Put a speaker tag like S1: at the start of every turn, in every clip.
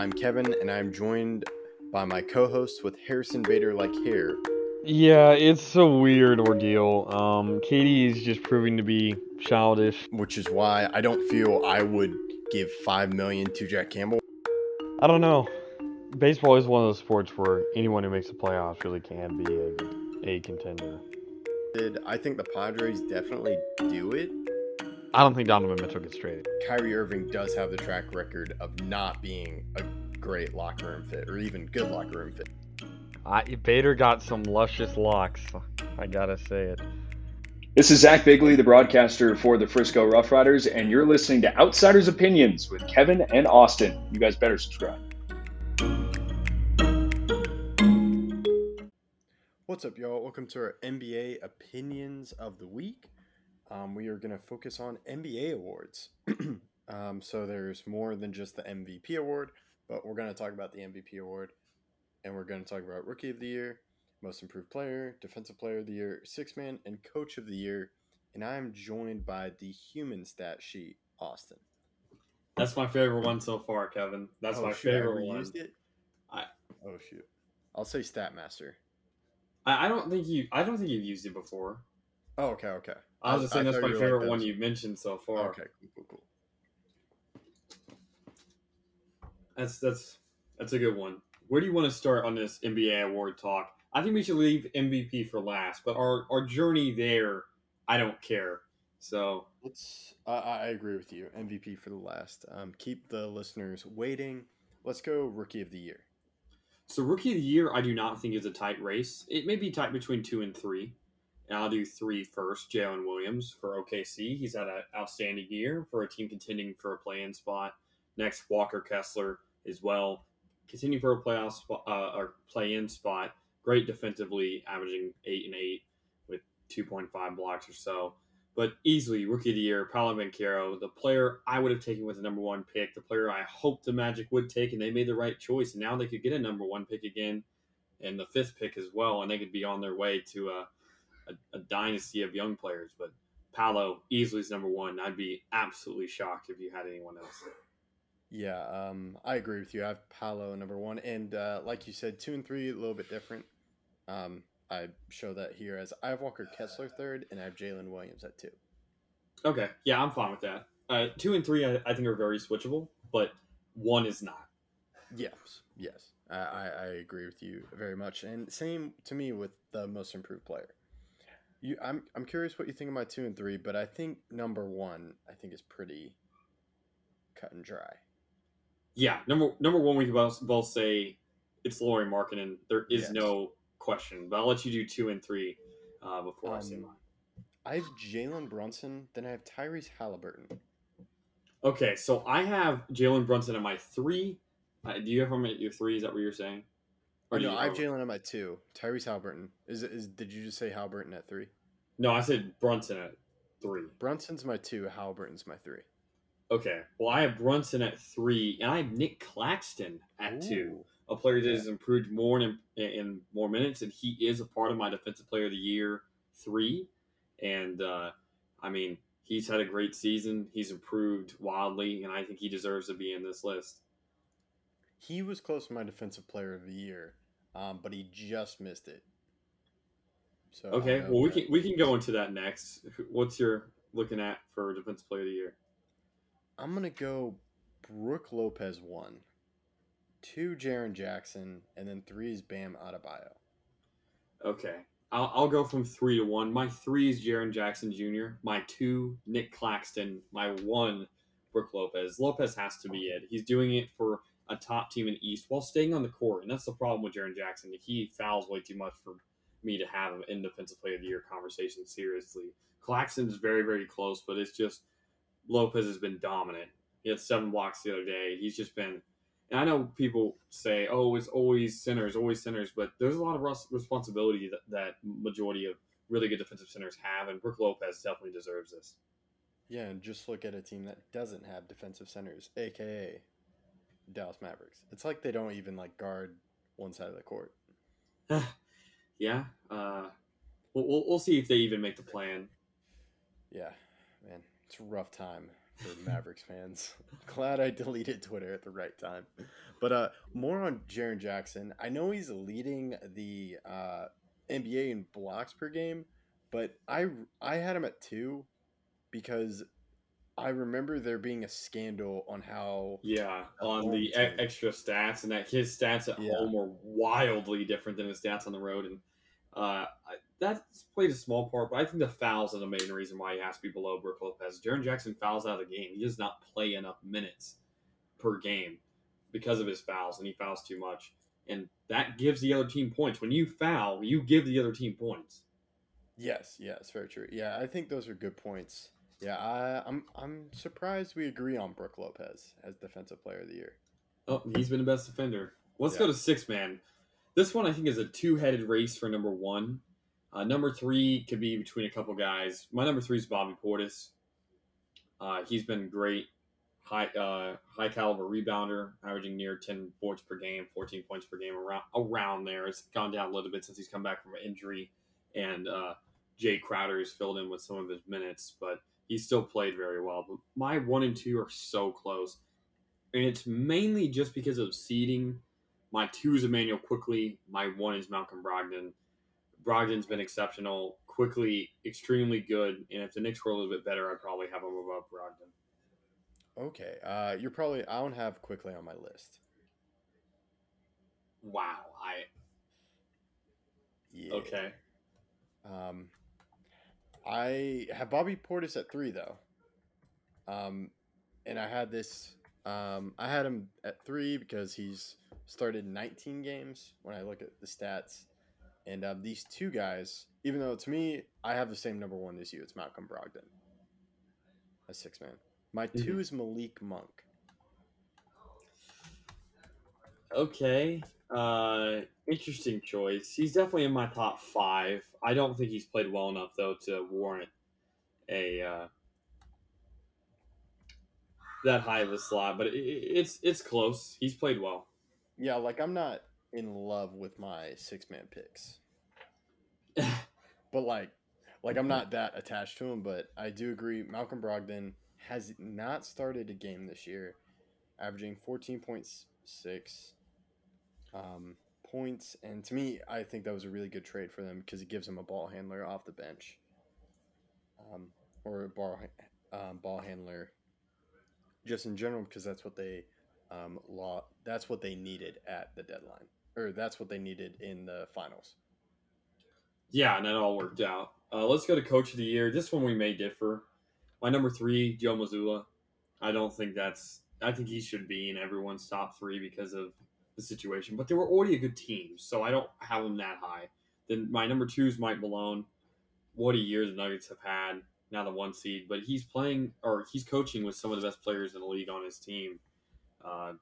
S1: I'm Kevin, and I'm joined by my co-host with Harrison Bader like hair.
S2: Yeah, it's a weird ordeal. Um, Katie is just proving to be childish.
S1: which is why I don't feel I would give five million to Jack Campbell.
S2: I don't know. Baseball is one of those sports where anyone who makes the playoffs really can be a, a contender.
S1: Did I think the Padres definitely do it?
S2: I don't think Donovan Mitchell gets traded.
S1: Kyrie Irving does have the track record of not being a great locker room fit or even good locker room fit.
S2: I, Bader got some luscious locks. I gotta say it.
S3: This is Zach Bigley, the broadcaster for the Frisco Rough Riders, and you're listening to Outsiders Opinions with Kevin and Austin. You guys better subscribe.
S1: What's up, y'all? Welcome to our NBA opinions of the week. Um, we are going to focus on NBA awards. um, so there's more than just the MVP award, but we're going to talk about the MVP award, and we're going to talk about Rookie of the Year, Most Improved Player, Defensive Player of the Year, Six Man, and Coach of the Year. And I am joined by the human stat sheet, Austin.
S4: That's my favorite one so far, Kevin. That's
S1: Oh,
S4: my
S1: shoot, I
S4: favorite one.
S1: reused It?
S4: I-
S1: oh shoot! I'll say Statmaster.
S4: I, I don't think you. I don't think you've used it before.
S1: Oh, okay, okay.
S4: I was just saying
S1: I
S4: that's my
S1: you like
S4: favorite one you've mentioned so far.
S1: Okay, cool, cool, cool.
S4: That's that's that's a good one. Where do you want to start on this NBA award talk? I think we should leave MVP for last, but our our journey there, I don't care. So
S1: Let's. I I agree with you. MVP for the last. Um, keep the listeners waiting. Let's go Rookie of the Year.
S4: So rookie of the year, I do not think is a tight race. It may be tight between two and three. And I'll do three first. Jalen Williams for OKC. He's had an outstanding year for a team contending for a play-in spot. Next, Walker Kessler as well, continuing for a playoff uh, or play-in spot. Great defensively, averaging eight and eight with 2.5 blocks or so. But easily rookie of the year, Paolo Banchero, the player I would have taken with the number one pick, the player I hoped the Magic would take, and they made the right choice. And now they could get a number one pick again, and the fifth pick as well, and they could be on their way to a, a, a dynasty of young players. But Paolo easily is number one. I'd be absolutely shocked if you had anyone else.
S1: Yeah, um, I agree with you. I have Paolo number one, and uh, like you said, two and three a little bit different. Um, I show that here as I have Walker Kessler third, and I have Jalen Williams at two.
S4: Okay, yeah, I'm fine with that. Uh, two and three, I, I think, are very switchable, but one is not.
S1: Yes, yes, I, I, I agree with you very much, and same to me with the most improved player. You, I'm, I'm curious what you think about two and three, but I think number one, I think is pretty cut and dry.
S4: Yeah, number number one, we can both, both say it's Lauri Markkanen. There is
S1: Yes.
S4: no question, but I'll let you do two and three uh, before I say
S1: Um,
S4: mine.
S1: I have Jalen Brunson, then I have Tyrese Haliburton.
S4: Okay, so I have Jalen Brunson at my three. Uh, do you have him at your three? Is that what you're saying?
S1: Or no,
S4: you
S1: I have Jalen at my two. Tyrese Haliburton Is is did you just say Haliburton at three?
S4: No, I said Brunson at three.
S1: Brunson's my two. Haliburton's my three.
S4: Okay, well I have Brunson at three, and I have Nick Claxton at two. A player that
S1: Okay.
S4: has improved more in, in more minutes, and he is a part of my Defensive Player of the Year three. And uh, I mean, he's had a great season. He's improved wildly, and I think he deserves to be in this list.
S1: He was close to my defensive player of the year, um, but he just missed it. So
S4: Okay, well we can we can go into that next. What's your looking at for Defensive Player of the Year?
S1: I'm gonna go Brook Lopez one, two Jaren Jackson, and then three is Bam Adebayo.
S4: Okay. I'll, I'll go from three to one. My three is Jaren Jackson Jr. My two, Nick Claxton. My one, Brook Lopez. Lopez has to be it. He's doing it for a top team in the East while staying on the court. And that's the problem with Jaren Jackson. He fouls way too much for me to have him in Defensive Player of the Year conversation seriously. Claxton's very, very close, but it's just Lopez has been dominant. He had seven blocks the other day. He's just been and I know people say, "Oh, it's always centers, always centers," but there's a lot of responsibility that, that majority of really good defensive centers have, and Brook Lopez definitely deserves this.
S1: Yeah, and just look at a team that doesn't have defensive centers, aka Dallas Mavericks. It's like they don't even like guard one side of the court.
S4: yeah, uh, we'll, we'll, we'll see if they even make the plan.
S1: Yeah, man, it's a rough time for Mavericks fans. Glad I deleted Twitter at the right time. But uh, more on Jaren Jackson. I know he's leading the uh, NBA in blocks per game, but I I had him at two because I remember there being a scandal on how
S4: Yeah, on the e- extra stats, and that his stats at
S1: Yeah.
S4: home were wildly different than his stats on the road, and uh, that's played a small part. But I think the fouls are the main reason why he has to be below Brook Lopez. Jaren Jackson fouls out of the game. He does not play enough minutes per game because of his fouls, and he fouls too much, and that gives the other team points. When you foul, you give the other team points.
S1: Yes, yes, very true. Yeah, I think those are good points. Yeah, I, I'm I'm surprised we agree on Brook Lopez as defensive player of the year.
S4: Oh, he's been the best defender. Let's
S1: Yeah.
S4: go to six man. This one I think is a two headed race for number one. Uh, number three could be between a couple guys. My number three is Bobby Portis. Uh, he's been great, high uh, high caliber rebounder, averaging near ten boards per game, fourteen points per game, around around there. It's gone down a little bit since he's come back from an injury, and uh, Jae has filled in with some of his minutes, but he's still played very well. But my one and two are so close and it's mainly just because of seeding. My two is Immanuel Quickley. My one is Malcolm Brogdon. Brogdon's been exceptional. Quickley, extremely good. And if the Knicks were a little bit better, I'd probably have him above Brogdon.
S1: Okay, uh, you're probably I don't have Quickley on my list.
S4: Wow. I
S1: Yeah.
S4: okay.
S1: Um, I have Bobby Portis at three though. Um, and I had this. Um, I had him at three because he's started 19 games. When I look at the stats, and um, these two guys, even though to me I have the same number one as you, it's Malcolm Brogdon. A six man. My 2 is Malik Monk.
S4: Okay. Uh, interesting choice. He's definitely in my top five. I don't think he's played well enough though to warrant a uh, that high of a slot. But it, it- it's it's close. He's played well.
S1: Yeah, like I'm not in love with my six man picks. but like like I'm not that attached to him, but I do agree Malcolm Brogdon has not started a game this year, averaging 14.6 um, points and to me I think that was a really good trade for them because it gives them a ball handler off the bench. Um, or a ball um, ball handler just in general because that's what they um, law that's what they needed at the deadline or that's what they needed in the finals.
S4: Yeah, and that all worked out. Uh, let's go to coach of the year. This one we may differ. My number three, Joe Mazzulla. I don't think that's. I think he should be in everyone's top three because of the situation. But they were already a good team, so I don't have them that high. Then my number two is Mike Malone. What a year the Nuggets have had. Now the one seed, but he's playing or he's coaching with some of the best players in the league on his team. Uh,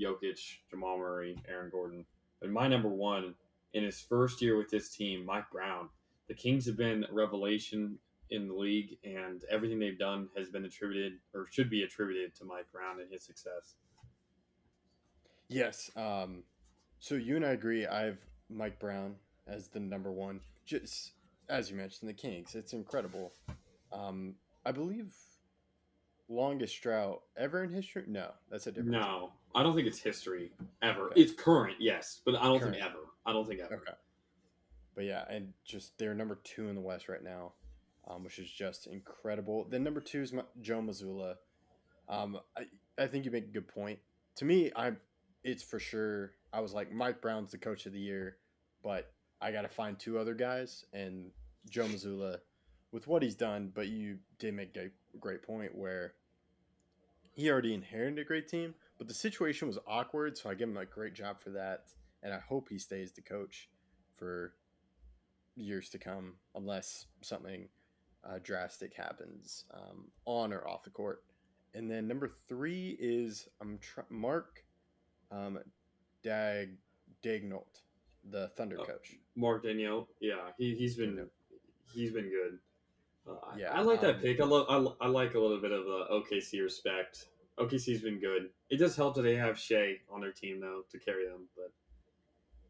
S4: Jokic, Jamal Murray, Aaron Gordon. But my number one in his first year with this team, Mike Brown. The Kings have been a revelation in the league, and everything they've done has been attributed or should be attributed to Mike Brown and his success.
S1: Yes. Um, so you and I agree. I have Mike Brown as the number one. Just as you mentioned, the Kings. It's incredible. Um, I believe longest drought ever in history. No, that's a different.
S4: No, I don't think it's history ever.
S1: Okay.
S4: It's current, yes, but I don't think ever. I don't think ever.
S1: Okay. But yeah, and just they're number two in the West right now, um, which is just incredible. Then number two is Ma- Joe Mazzulla. Um, I, I think you make a good point. To me, I it's for sure. I was like Mike Brown's the coach of the year, but I got to find two other guys, and Joe Mazzulla, with what he's done. But you did make a great point where he already inherited a great team, but the situation was awkward. So I give him a great job for that, and I hope he stays the coach for years to come, unless something uh, drastic happens um, on or off the court. And then number three is I'm tr- Mark um, Dag Daigneault, the Thunder
S4: Oh.
S1: coach.
S4: Mark Daigneault, yeah, he he's been he's been good. Uh, I-
S1: Yeah,
S4: I like that
S1: um,
S4: pick. I love I, I like a little bit of the OKC respect. OKC's been good. It does help that they have Shea on their team though to carry them, but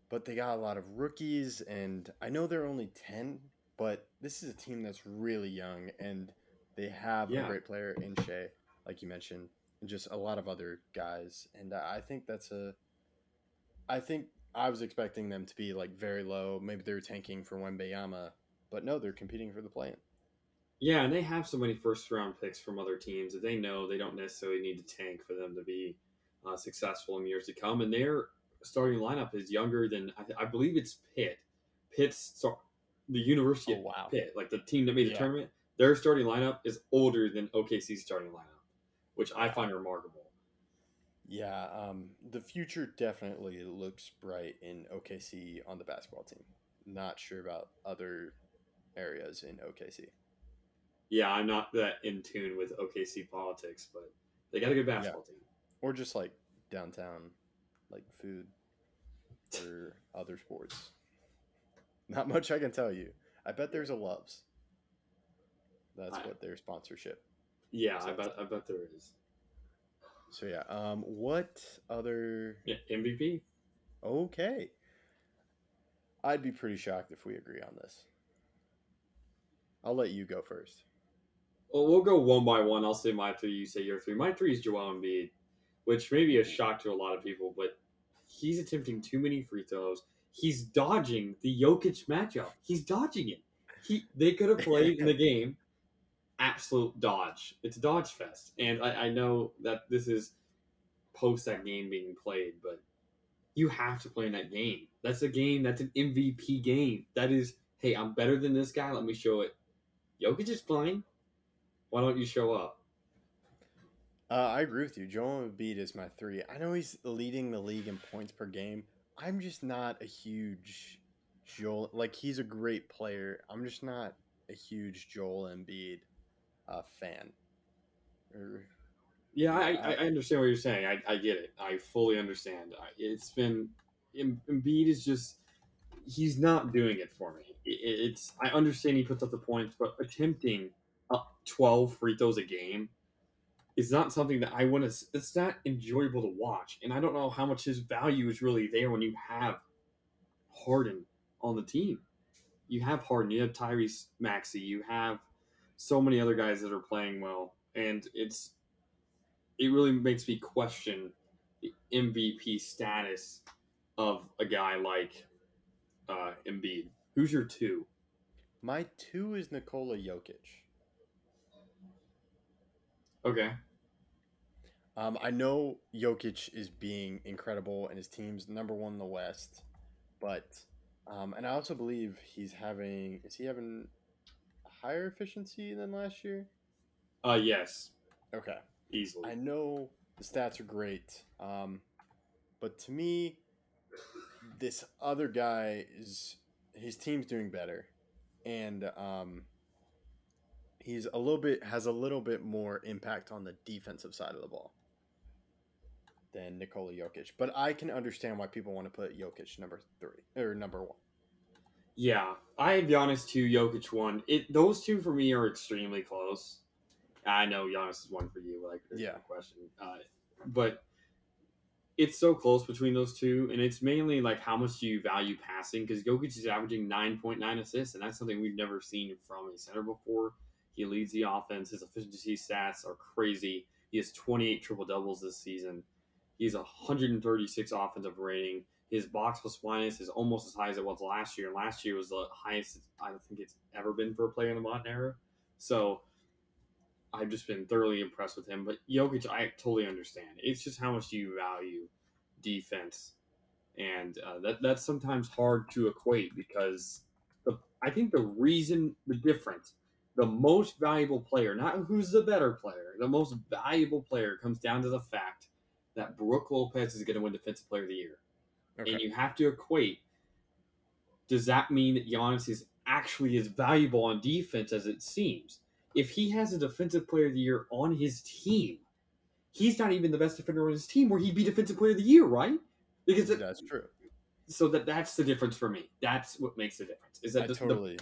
S1: But they got a lot of rookies, and I know they're only 10, but this is a team that's really young, and they have
S4: Yeah.
S1: a great player in Shea. like you mentioned, and just a lot of other guys. And I think that's a. I think I was expecting them to be like very low. Maybe they're tanking for Wembanyama, but no, they're competing for the play-in.
S4: Yeah, and they have so many first round picks from other teams that they know they don't necessarily need to tank for them to be uh, successful in years to come. And their starting lineup is younger than I, I believe it's Pitt. Pitt's so, the University
S1: Oh,
S4: of
S1: wow.
S4: Pitt, like the team that made the
S1: Yeah.
S4: tournament. Their starting lineup is older than OKC's starting lineup, which I find remarkable.
S1: Yeah, um, the future definitely looks bright in OKC on the basketball team. Not sure about other areas in OKC.
S4: Yeah, I'm not that in tune with OKC politics, but they got a good basketball team.
S1: Or just like downtown, like food or other sports. Not much I can tell you. I bet there's a Love's. That's
S4: I-
S1: what their sponsorship.
S4: Yeah, I bet I bet there is.
S1: So yeah, um, what other?
S4: Yeah, MVP.
S1: Okay, I'd be pretty shocked if we agree on this. I'll let you go first.
S4: Well, we'll go one by one. I'll say my three. You say your three. My three is Joel Embiid, which may be a shock to a lot of people, but he's attempting too many free throws. He's dodging the Jokic matchup. He's dodging it. He they could have played in the game. Absolute dodge. It's a dodge fest, and I, I know that this is post that game being played, but you have to play in that game. That's a game. That's an MVP game. That is, hey, I'm better than this guy. Let me show it. Jokic is playing. Why don't you show up?
S1: Uh, I agree with you. Joel Embiid is my three. I know he's leading the league in points per game. I'm just not a huge Joel. Like he's a great player. I'm just not a huge Joel Embiid uh, fan. Or,
S4: Yeah, I, I, I understand what you're saying. I, I get it. I fully understand. It's been Em- Embiid is just he's not doing it for me. It's I understand he puts up the points, but attempting up 12 free throws a game is not something that I want to. It's not enjoyable to watch, and I don't know how much his value is really there when you have Harden on the team. You have Harden, you have Tyrese Maxey, you have so many other guys that are playing well, and it's it really makes me question the MVP status of a guy like uh, Embiid. Who's your two?
S1: my two is Nikola Jokic.
S4: Okay.
S1: Um, I know Jokic is being incredible and his team's number one in the West, but um, and I also believe he's having is he having higher efficiency than last year?
S4: Uh, yes,
S1: Okay,
S4: easily.
S1: I know the stats are great, um, but to me, this other guy is his team's doing better, and um, he's a little bit has a little bit more impact on the defensive side of the ball than Nikola Jokic. But I can understand why people want to put Jokic number three or number one.
S4: Yeah, I have Giannis two, Jokic one. It those two for me are extremely close. I know Giannis is one for you, like
S1: Yeah.
S4: no question. Uh, but it's so close between those two, and it's mainly like how much do you value passing? Because Jokic is averaging nine point nine assists, and that's something we've never seen from a center before. He leads the offense. His efficiency stats are crazy. He has 28 triple doubles this season. He has 136 offensive rating. His box plus minus is almost as high as it was last year. Last year was the highest I think it's ever been for a player in the modern era. So I've just been thoroughly impressed with him. But Jokic, I totally understand. It's just how much do you value defense, and uh, that that's sometimes hard to equate because the I think the reason the difference, the most valuable player, not who's the better player, the most valuable player comes down to the fact that Brook Lopez is going to win Defensive Player of the Year
S1: Okay.
S4: and you have to equate. Does that mean that Giannis is actually as valuable on defense as it seems? If he has a Defensive Player of the Year on his team, he's not even the best defender on his team, where he'd be Defensive Player of the Year, right? Because it-
S1: That's true.
S4: so that that's the difference for me. That's what makes the difference. Is that
S1: I
S4: the, the-
S1: totally.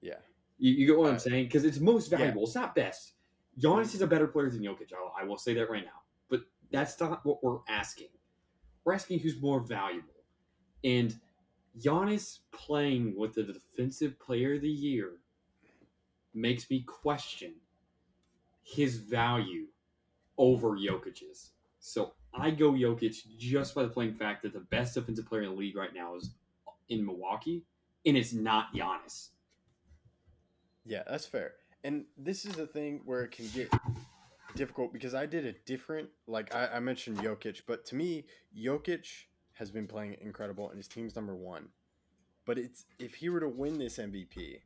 S1: Yeah.
S4: you, you get what I'm
S1: Uh,
S4: saying? Because it's most
S1: yeah.
S4: valuable. It's not best. Giannis is a better player than Jokic. I will say that right now. But that's not what we're asking. We're asking who's more valuable. And Giannis playing with the defensive player of the year makes me question his value over Jokic's. So I go Jokic just by the plain fact that the best defensive player in the league right now is in Milwaukee, and it's not Giannis.
S1: Yeah, that's fair. And this is the thing where it can get difficult because I did a different, like I, I mentioned Jokic, but to me, Jokic has been playing incredible and his team's number one. But it's if he were to win this MVP,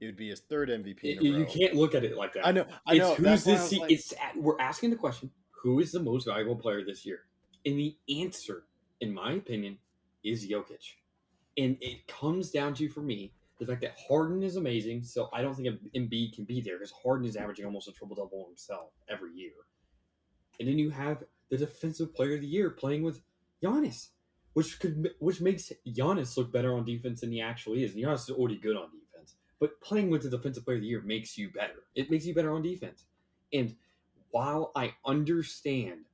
S1: it would be his third MVP. In
S4: You, can't look at it like that.
S1: I know. I
S4: it's
S1: know.
S4: who's
S1: that's
S4: this?
S1: like-
S4: it's at, we're asking the question: Who is the most valuable player this year? And the answer, in my opinion, is Jokic. And it comes down to, for me, the fact that Harden is amazing. So I don't think Embiid can be there because Harden is averaging almost a triple double himself every year. And then you have the defensive player of the year playing with Giannis, which could which makes Giannis look better on defense than he actually is. And Giannis is already good on defense, but playing with the defensive player of the year makes you better. It makes you better on defense. And while I understand,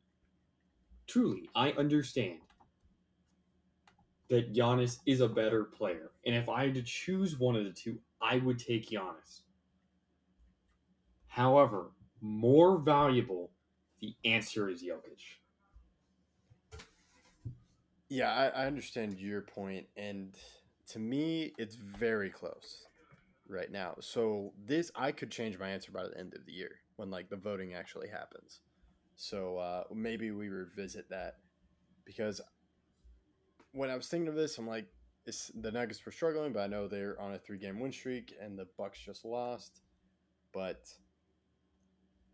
S4: truly, I understand that Giannis is a better player. And if I had to choose one of the two, I would take Giannis. However, more valuable, the answer is Jokic.
S1: Yeah, I, I understand your point, and to me, it's very close right now. So this, I could change my answer by the end of the year when like the voting actually happens. So uh, maybe we revisit that because when I was thinking of this, I'm like, it's, the Nuggets were struggling, but I know they're on a three-game win streak, and the Bucks just lost. But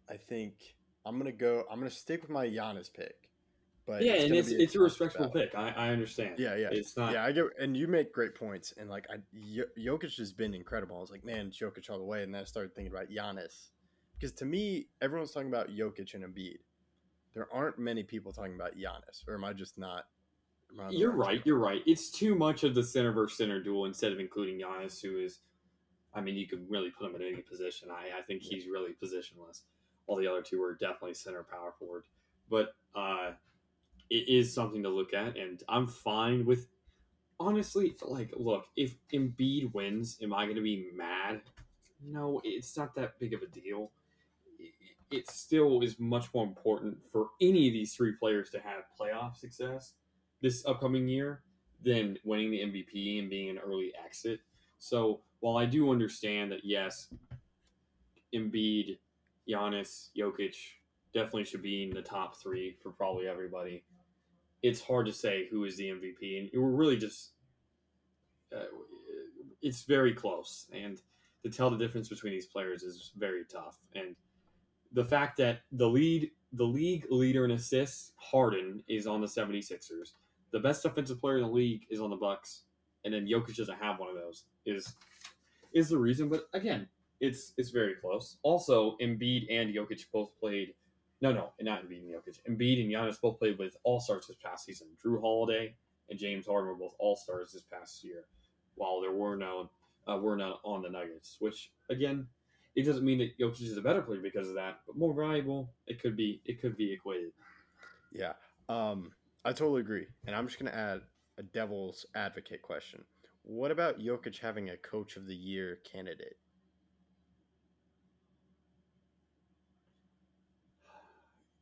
S1: I think I'm gonna go. I'm gonna stick with my Giannis pick. But
S4: yeah, and it's
S1: be
S4: it's a
S1: tough
S4: respectable
S1: battle.
S4: pick. I, I understand.
S1: Yeah, yeah,
S4: It's not.
S1: yeah. I get, and you make great points. And like, I Jokic has been incredible. I was like, man, Jokic all the way. And then I started thinking about Giannis because to me, everyone's talking about Jokic and Embiid. There aren't many people talking about Giannis, or am I just not? Am I on the
S4: You're right. You're right. It's too much of the center versus center duel instead of including Giannis, who is, I mean, you could really put him in any position. I, I think he's really positionless. All the other two are definitely center power forward, but uh, it is something to look at, and I'm fine with. Honestly, like, look, if Embiid wins, am I going to be mad? No, it's not that big of a deal. It still is much more important for any of these three players to have playoff success this upcoming year than winning the MVP and being an early exit. So while I do understand that yes, Embiid, Giannis, Jokic definitely should be in the top three for probably everybody. It's hard to say who is the MVP, and we're really just uh, it's very close, and to tell the difference between these players is very tough. And the fact that the lead, the league leader in assists, Harden, is on the 76ers the best offensive player in the league is on the Bucks, and then Jokic doesn't have one of those. Is is the reason? But again, it's it's very close. Also, Embiid and Jokic both played. No, no, not Embiid and Jokic. Embiid and Giannis both played with All Stars this past season. Jrue Holiday and James Harden were both All Stars this past year, while there were no uh, were not on the Nuggets. Which again, it doesn't mean that Jokic is a better player because of that, but more valuable. It could be it could be equated.
S1: Yeah, um, I totally agree. And I'm just gonna add a devil's advocate question. What about Jokic having a Coach of the Year candidate?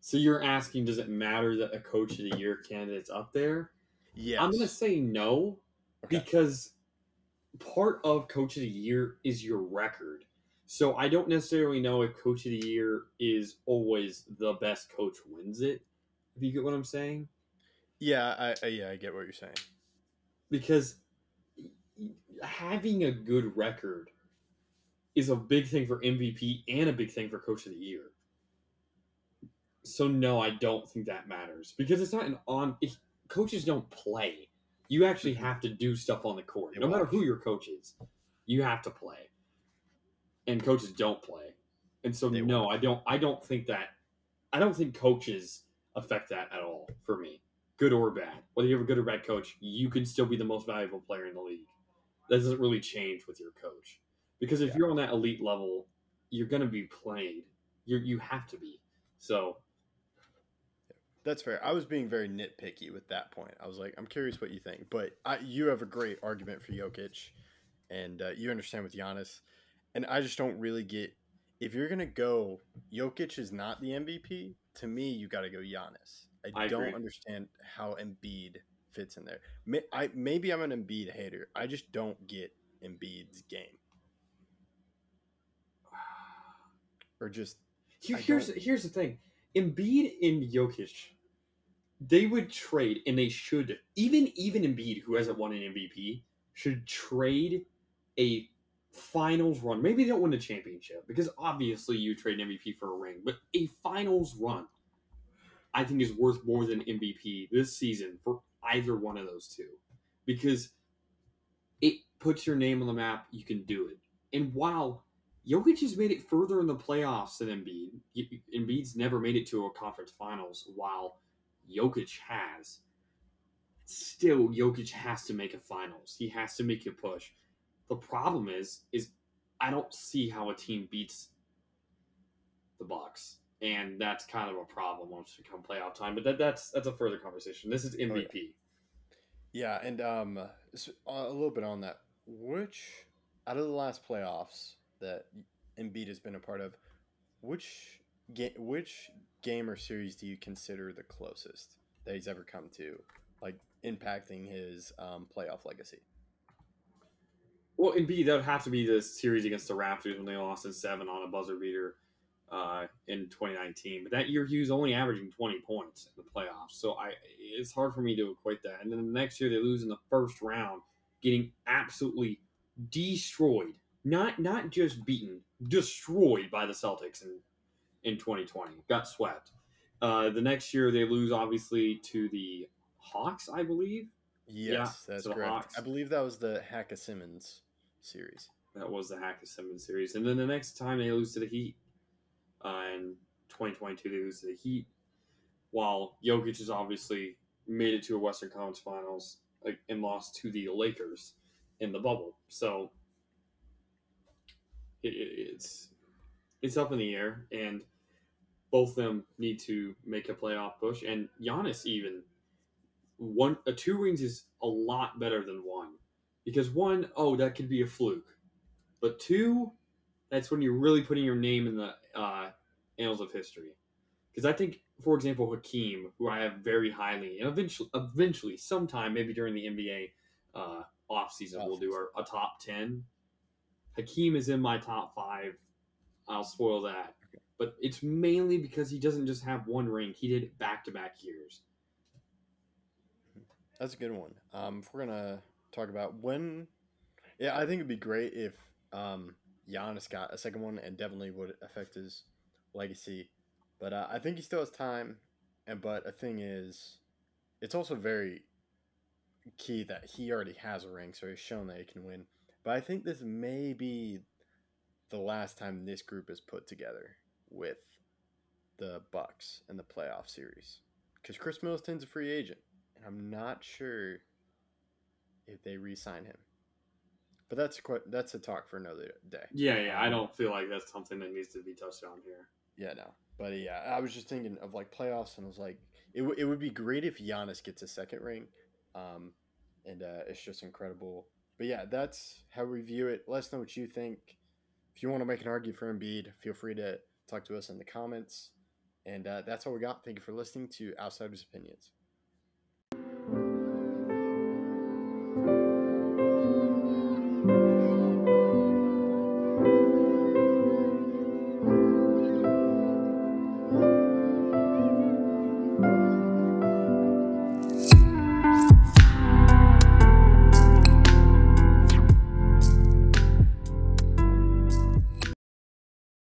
S4: So you're asking, does it matter that a coach of the year candidate's up there?
S1: Yeah,
S4: I'm gonna say no,
S1: Okay.
S4: because part of coach of the year is your record. So I don't necessarily know if coach of the year is always the best coach wins it. If you get what I'm saying,
S1: Yeah, I, I yeah, I get what you're saying.
S4: because having a good record is a big thing for MVP and a big thing for coach of the year. So no, I don't think that matters because it's not an on. If coaches don't play, you actually mm-hmm. have to do stuff on the court. No matter who your coach is, you have to play, and coaches don't play. And so
S1: They
S4: no, I don't. I don't think that. I don't think coaches affect that at all for me, good or bad. Whether you have a good or bad coach, you can still be the most valuable player in the league. That doesn't really change with your coach because if
S1: Yeah.
S4: you're on that elite level, you're going to be played. You you have to be. So
S1: That's fair. I was being very nitpicky with that point. I was like, I'm curious what you think, but I, you have a great argument for Jokic, and uh, you understand with Giannis, and I just don't really get if you're gonna go, Jokic is not the MVP. To me, you got to go Giannis. I,
S4: I
S1: don't
S4: agree.
S1: understand how Embiid fits in there. May, I maybe I'm an Embiid hater. I just don't get Embiid's game, or just
S4: Here- here's here's the thing: Embiid and Jokic, they would trade, and they should. Even even Embiid, who hasn't won an MVP, should trade a finals run. Maybe they don't win the championship because obviously you trade an MVP for a ring, but a finals run, I think, is worth more than MVP this season for either one of those two, because it puts your name on the map. You can do it, and while Jokic has made it further in the playoffs than Embiid. Embiid's never made it to a conference finals, while Jokic has. Still, Jokic has to make a finals. He has to make a push. The problem is, is I don't see how a team beats the Bucks, and that's kind of a problem once we come playoff time. But that, that's that's a further conversation. This is MVP.
S1: yeah. And um, a little bit on that. Which out of the last playoffs that Embiid has been a part of, which game, which game or series do you consider the closest that he's ever come to, like impacting his um, playoff legacy?
S4: Well, Embiid, that would have to be the series against the Raptors when they lost in seven on a buzzer beater uh, in 2019. But that year, he was only averaging 20 points in the playoffs. So I, it's hard for me to equate that. And then the next year, they lose in the first round, getting absolutely destroyed. Not not just beaten, destroyed by the Celtics in in 2020. Got swept. Uh, the next year, they lose obviously to the Hawks, I believe.
S1: Yes, that's correct.
S4: Hawks-
S1: I believe that was the Hack-a-Simmons series.
S4: That was the Hack of Simmons series. And then the next time they lose to the Heat, uh, in 2022, they lose to the Heat. While Jokic has obviously made it to a Western Conference Finals like, and lost to the Lakers in the bubble. So it, it, it's it's up in the air, and both of them need to make a playoff push. And Giannis even one a two rings is a lot better than one because one oh that could be a fluke, but two that's when you're really putting your name in the uh, annals of history. Because I think, for example, Hakeem, who I have very highly, and eventually, eventually, sometime maybe during the NBA uh, off season, we'll do our, a top ten. Hakeem is in my top five. I'll spoil that, but it's mainly because he doesn't just have one ring; he did back to back years.
S1: That's a good one. Um, if we're gonna talk about when, yeah, I think it'd be great if um, Giannis got a second one, and definitely would affect his legacy. But uh, I think he still has time. And but a thing is, it's also very key that he already has a ring, so he's shown that he can win. But I think this may be the last time this group is put together with the Bucks in the playoff series because Khris Middleton's a free agent, and I'm not sure if they re-sign him. But that's quite that's a talk for another day.
S4: Yeah, yeah. I don't feel like that's something that needs to be touched on here.
S1: Yeah, no. But yeah, I was just thinking of like playoffs, and I was like, it, w- it would be great if Giannis gets a second ring, um, and uh, it's just incredible. But yeah, that's how we view it. Let us know what you think. If you want to make an argument for Embiid, feel free to talk to us in the comments. And uh, that's all we got. Thank you for listening to Outsiders Opinions.